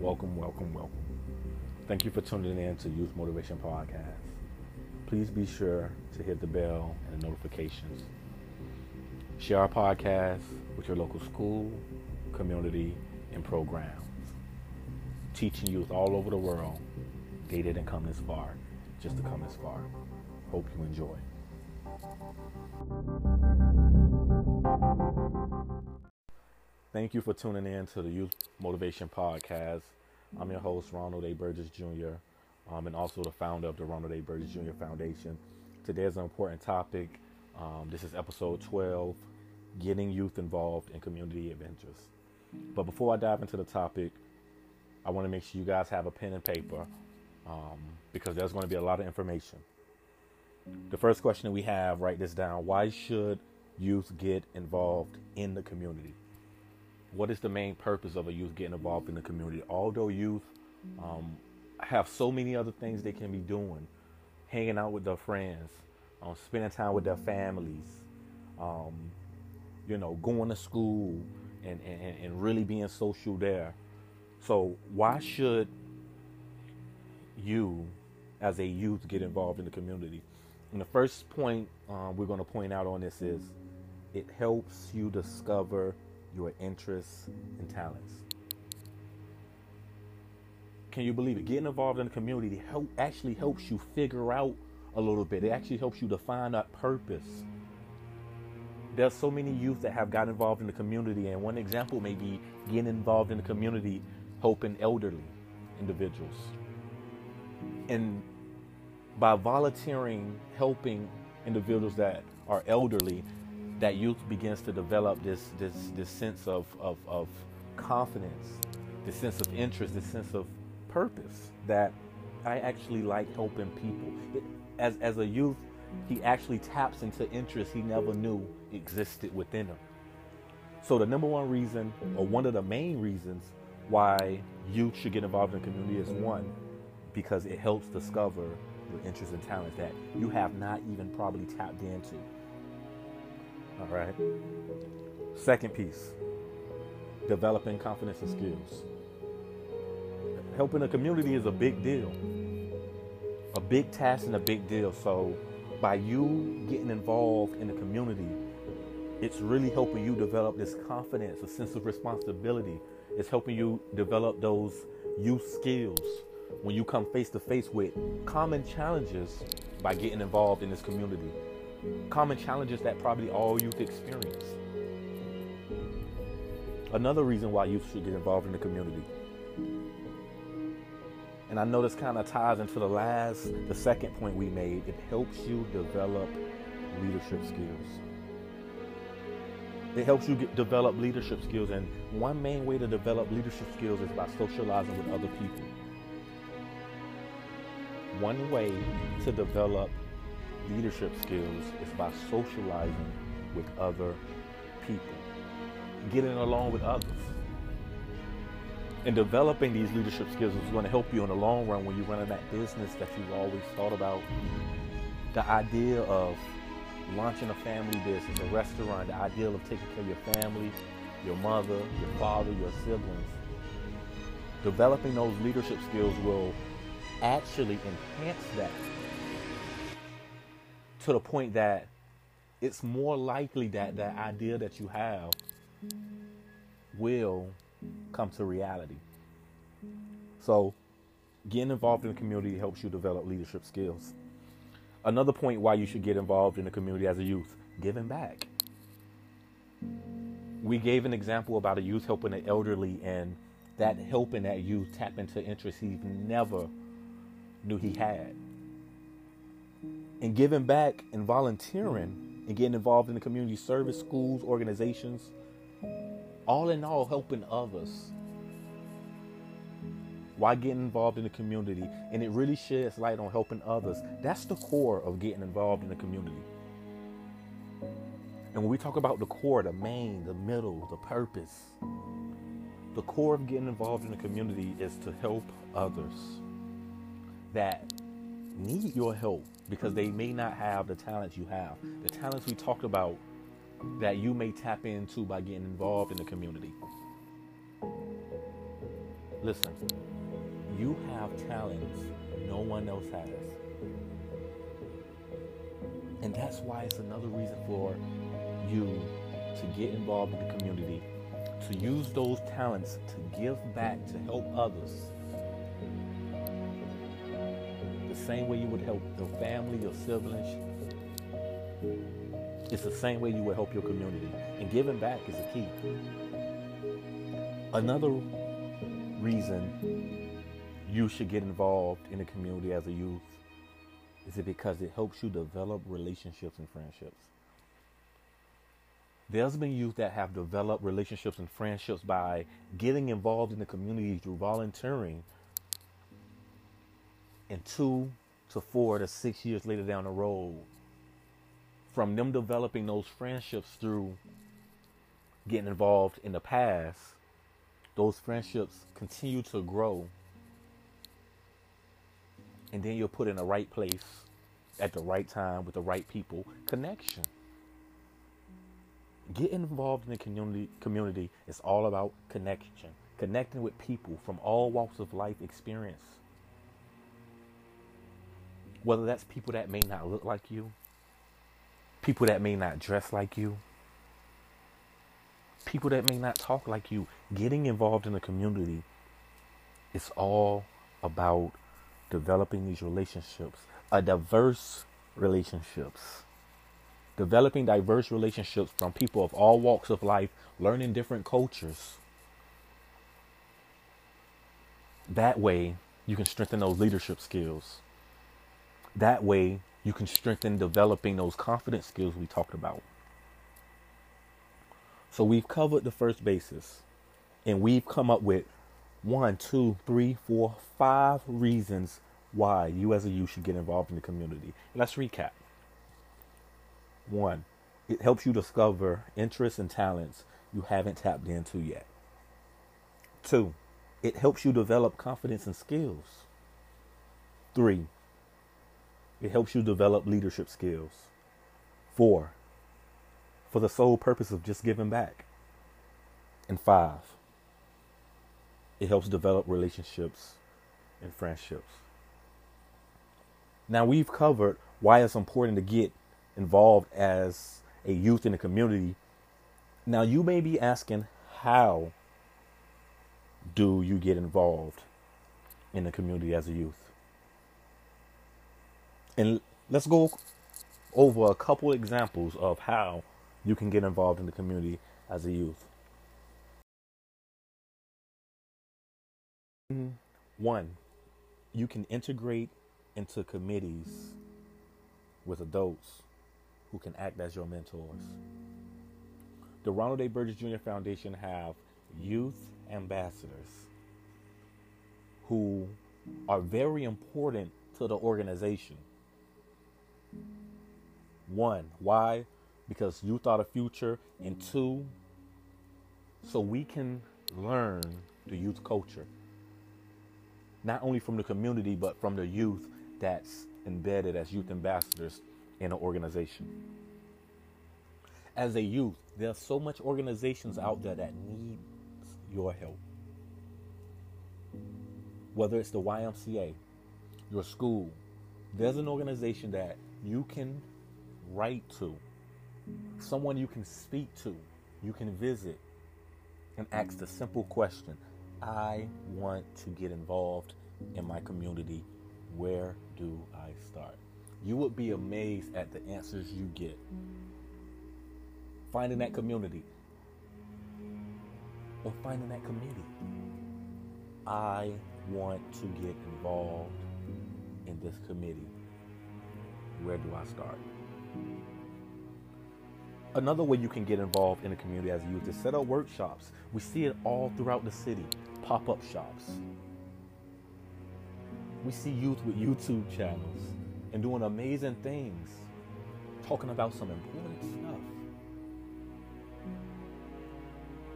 welcome, welcome, welcome. Thank you for tuning in to Youth Motivation Podcast. Please be sure to hit the bell and the notifications. Share our podcast with your local school, community, and programs. Teaching youth all over the world. They didn't come this far just to come this far. Hope you enjoy. Thank you for tuning in to the Youth Motivation Podcast. I'm your host, Ronald A. Burgess Jr., um, and also the founder of the Ronald A. Burgess Jr. Foundation. Today is an important topic. Um, this is episode 12 Getting Youth Involved in Community Adventures. But before I dive into the topic, I want to make sure you guys have a pen and paper um, because there's going to be a lot of information. The first question we have, write this down. Why should youth get involved in the community? What is the main purpose of a youth getting involved in the community? Although youth um, have so many other things they can be doing, hanging out with their friends, um, spending time with their families, um, you know, going to school and, and, and really being social there. So why should you as a youth get involved in the community? And the first point um, we're going to point out on this is it helps you discover your interests and talents. Can you believe it? Getting involved in the community help, actually helps you figure out a little bit. It actually helps you define that purpose. There's so many youth that have gotten involved in the community, and one example may be getting involved in the community helping elderly individuals. And by volunteering, helping individuals that are elderly, that youth begins to develop this this this sense of, of, of confidence, this sense of interest, this sense of purpose that I actually like helping people. It, as as a youth, he actually taps into interests he never knew existed within him. So the number one reason, or one of the main reasons why youth should get involved in the community is one, because it helps discover your interests and talents that you have not even probably tapped into. All right. Second piece developing confidence and skills. Helping a community is a big deal, a big task and a big deal. So, by you getting involved in the community, it's really helping you develop this confidence, a sense of responsibility. It's helping you develop those youth skills when you come face to face with common challenges by getting involved in this community common challenges that probably all youth experience. Another reason why youth should get involved in the community. And I know this kind of ties into the last, the second point we made. It helps you develop leadership skills. It helps you get, develop leadership skills. And one main way to develop leadership skills is by socializing with other people. One way to develop leadership skills is by socializing with other people, getting along with others. And developing these leadership skills is going to help you in the long run when you're running that business that you've always thought about. The idea of launching a family business, a restaurant, the idea of taking care of your family, your mother, your father, your siblings. Developing those leadership skills will actually enhance that to the point that it's more likely that that idea that you have will come to reality. So, getting involved in the community helps you develop leadership skills. Another point why you should get involved in the community as a youth giving back. We gave an example about a youth helping the elderly, and that helping that youth tap into interests he never knew he had and giving back and volunteering and getting involved in the community service, schools, organizations, all in all, helping others. Why getting involved in the community? And it really sheds light on helping others. That's the core of getting involved in the community. And when we talk about the core, the main, the middle, the purpose, the core of getting involved in the community is to help others that need your help because they may not have the talents you have. The talents we talked about that you may tap into by getting involved in the community. Listen, you have talents no one else has. And that's why it's another reason for you to get involved in the community, to use those talents to give back, to help others. Same way you would help your family, your siblings. It's the same way you would help your community. And giving back is a key. Another reason you should get involved in the community as a youth is it because it helps you develop relationships and friendships. There's been youth that have developed relationships and friendships by getting involved in the community through volunteering. And two to four to six years later down the road, from them developing those friendships through getting involved in the past, those friendships continue to grow and then you're put in the right place at the right time with the right people. Connection. Get involved in the community. Community is all about connection, connecting with people from all walks of life experience. Whether that's people that may not look like you, people that may not dress like you, people that may not talk like you, getting involved in the community, it's all about developing these relationships, a diverse relationships. Developing diverse relationships from people of all walks of life, learning different cultures. That way, you can strengthen those leadership skills. That way, you can strengthen developing those confidence skills we talked about. So, we've covered the first basis and we've come up with one, two, three, four, five reasons why you as a youth should get involved in the community. Let's recap. One, it helps you discover interests and talents you haven't tapped into yet. Two, it helps you develop confidence and skills. Three, it helps you develop leadership skills. Four, for the sole purpose of just giving back. And five, it helps develop relationships and friendships. Now, we've covered why it's important to get involved as a youth in the community. Now, you may be asking, how do you get involved in the community as a youth? And let's go over a couple examples of how you can get involved in the community as a youth. One, you can integrate into committees with adults who can act as your mentors. The Ronald A. Burgess Jr. Foundation have youth ambassadors who are very important to the organization. One, why? Because youth are the future, and two, so we can learn the youth culture not only from the community, but from the youth that's embedded as youth ambassadors in an organization. As a youth, there's so much organizations out there that need your help. Whether it's the YMCA, your school, there's an organization that you can write to, someone you can speak to, you can visit, and ask the simple question I want to get involved in my community. Where do I start? You would be amazed at the answers you get. Finding that community or finding that committee. I want to get involved in this committee. Where do I start? Another way you can get involved in the community as a youth is set up workshops. We see it all throughout the city pop up shops. We see youth with YouTube channels and doing amazing things, talking about some important stuff.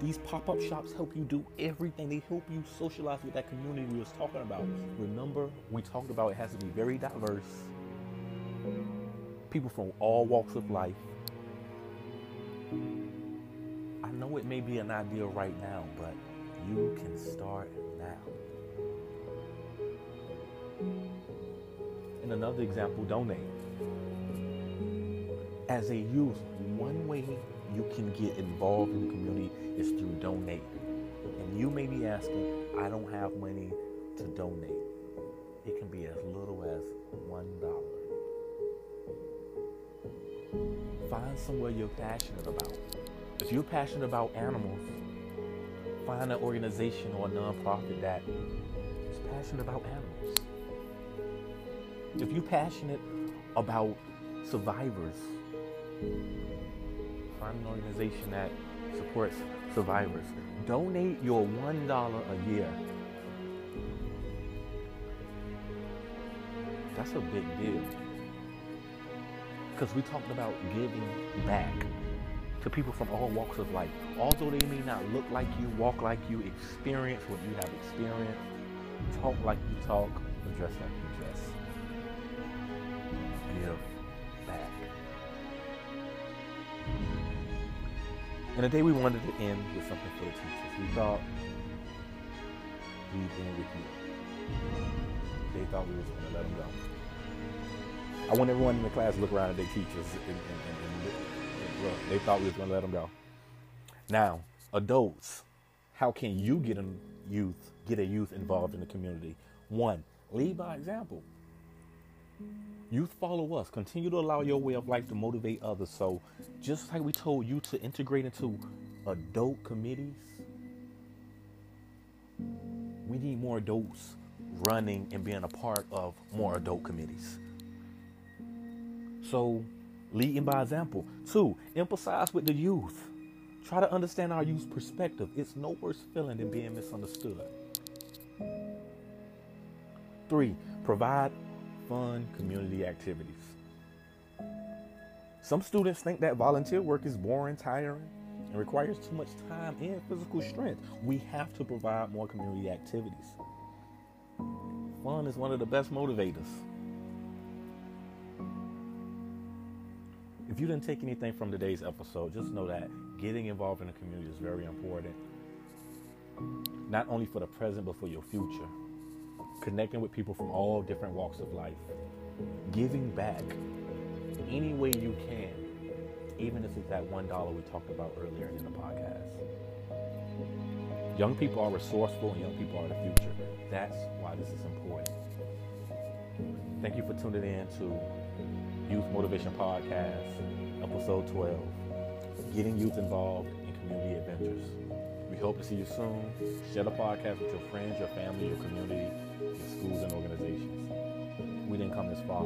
These pop up shops help you do everything. They help you socialize with that community we was talking about. Remember, we talked about it has to be very diverse. People from all walks of life. I know it may be an idea right now, but You can start now. And another example, donate. As a youth, one way you can get involved in the community is through donating. And you may be asking, I don't have money to donate. It can be as little as one dollar. Find somewhere you're passionate about. If you're passionate about animals, find an organization or a nonprofit that is passionate about animals. If you're passionate about survivors, find an organization that supports survivors. Donate your $1 a year. That's a big deal. Because we talked about giving back to people from all walks of life. Although they may not look like you, walk like you, experience what you have experienced, talk like you talk, and dress like you dress. Give back. And today we wanted to end with something for the teachers. We thought we'd end with you. They thought we was going to let them go. I want everyone in the class to look around at their teachers and, and, and, and look, they thought we was going to let them go. Now, adults, how can you get a youth, get a youth involved in the community? One, lead by example. Youth follow us. Continue to allow your way of life to motivate others. So, just like we told you to integrate into adult committees, we need more adults running and being a part of more adult committees. So, leading by example. Two, emphasize with the youth. Try to understand our youth's perspective. It's no worse feeling than being misunderstood. Three, provide fun community activities. Some students think that volunteer work is boring, tiring, and requires too much time and physical strength. We have to provide more community activities. Fun is one of the best motivators. If you didn't take anything from today's episode, just know that getting involved in the community is very important. Not only for the present, but for your future. Connecting with people from all different walks of life. Giving back any way you can, even if it's that one dollar we talked about earlier in the podcast. Young people are resourceful and young people are the future. That's why this is important. Thank you for tuning in to Youth Motivation Podcast, episode 12 Getting Youth Involved in Community Adventures. We hope to see you soon. Share the podcast with your friends, your family, your community, your schools, and organizations. We didn't come this far.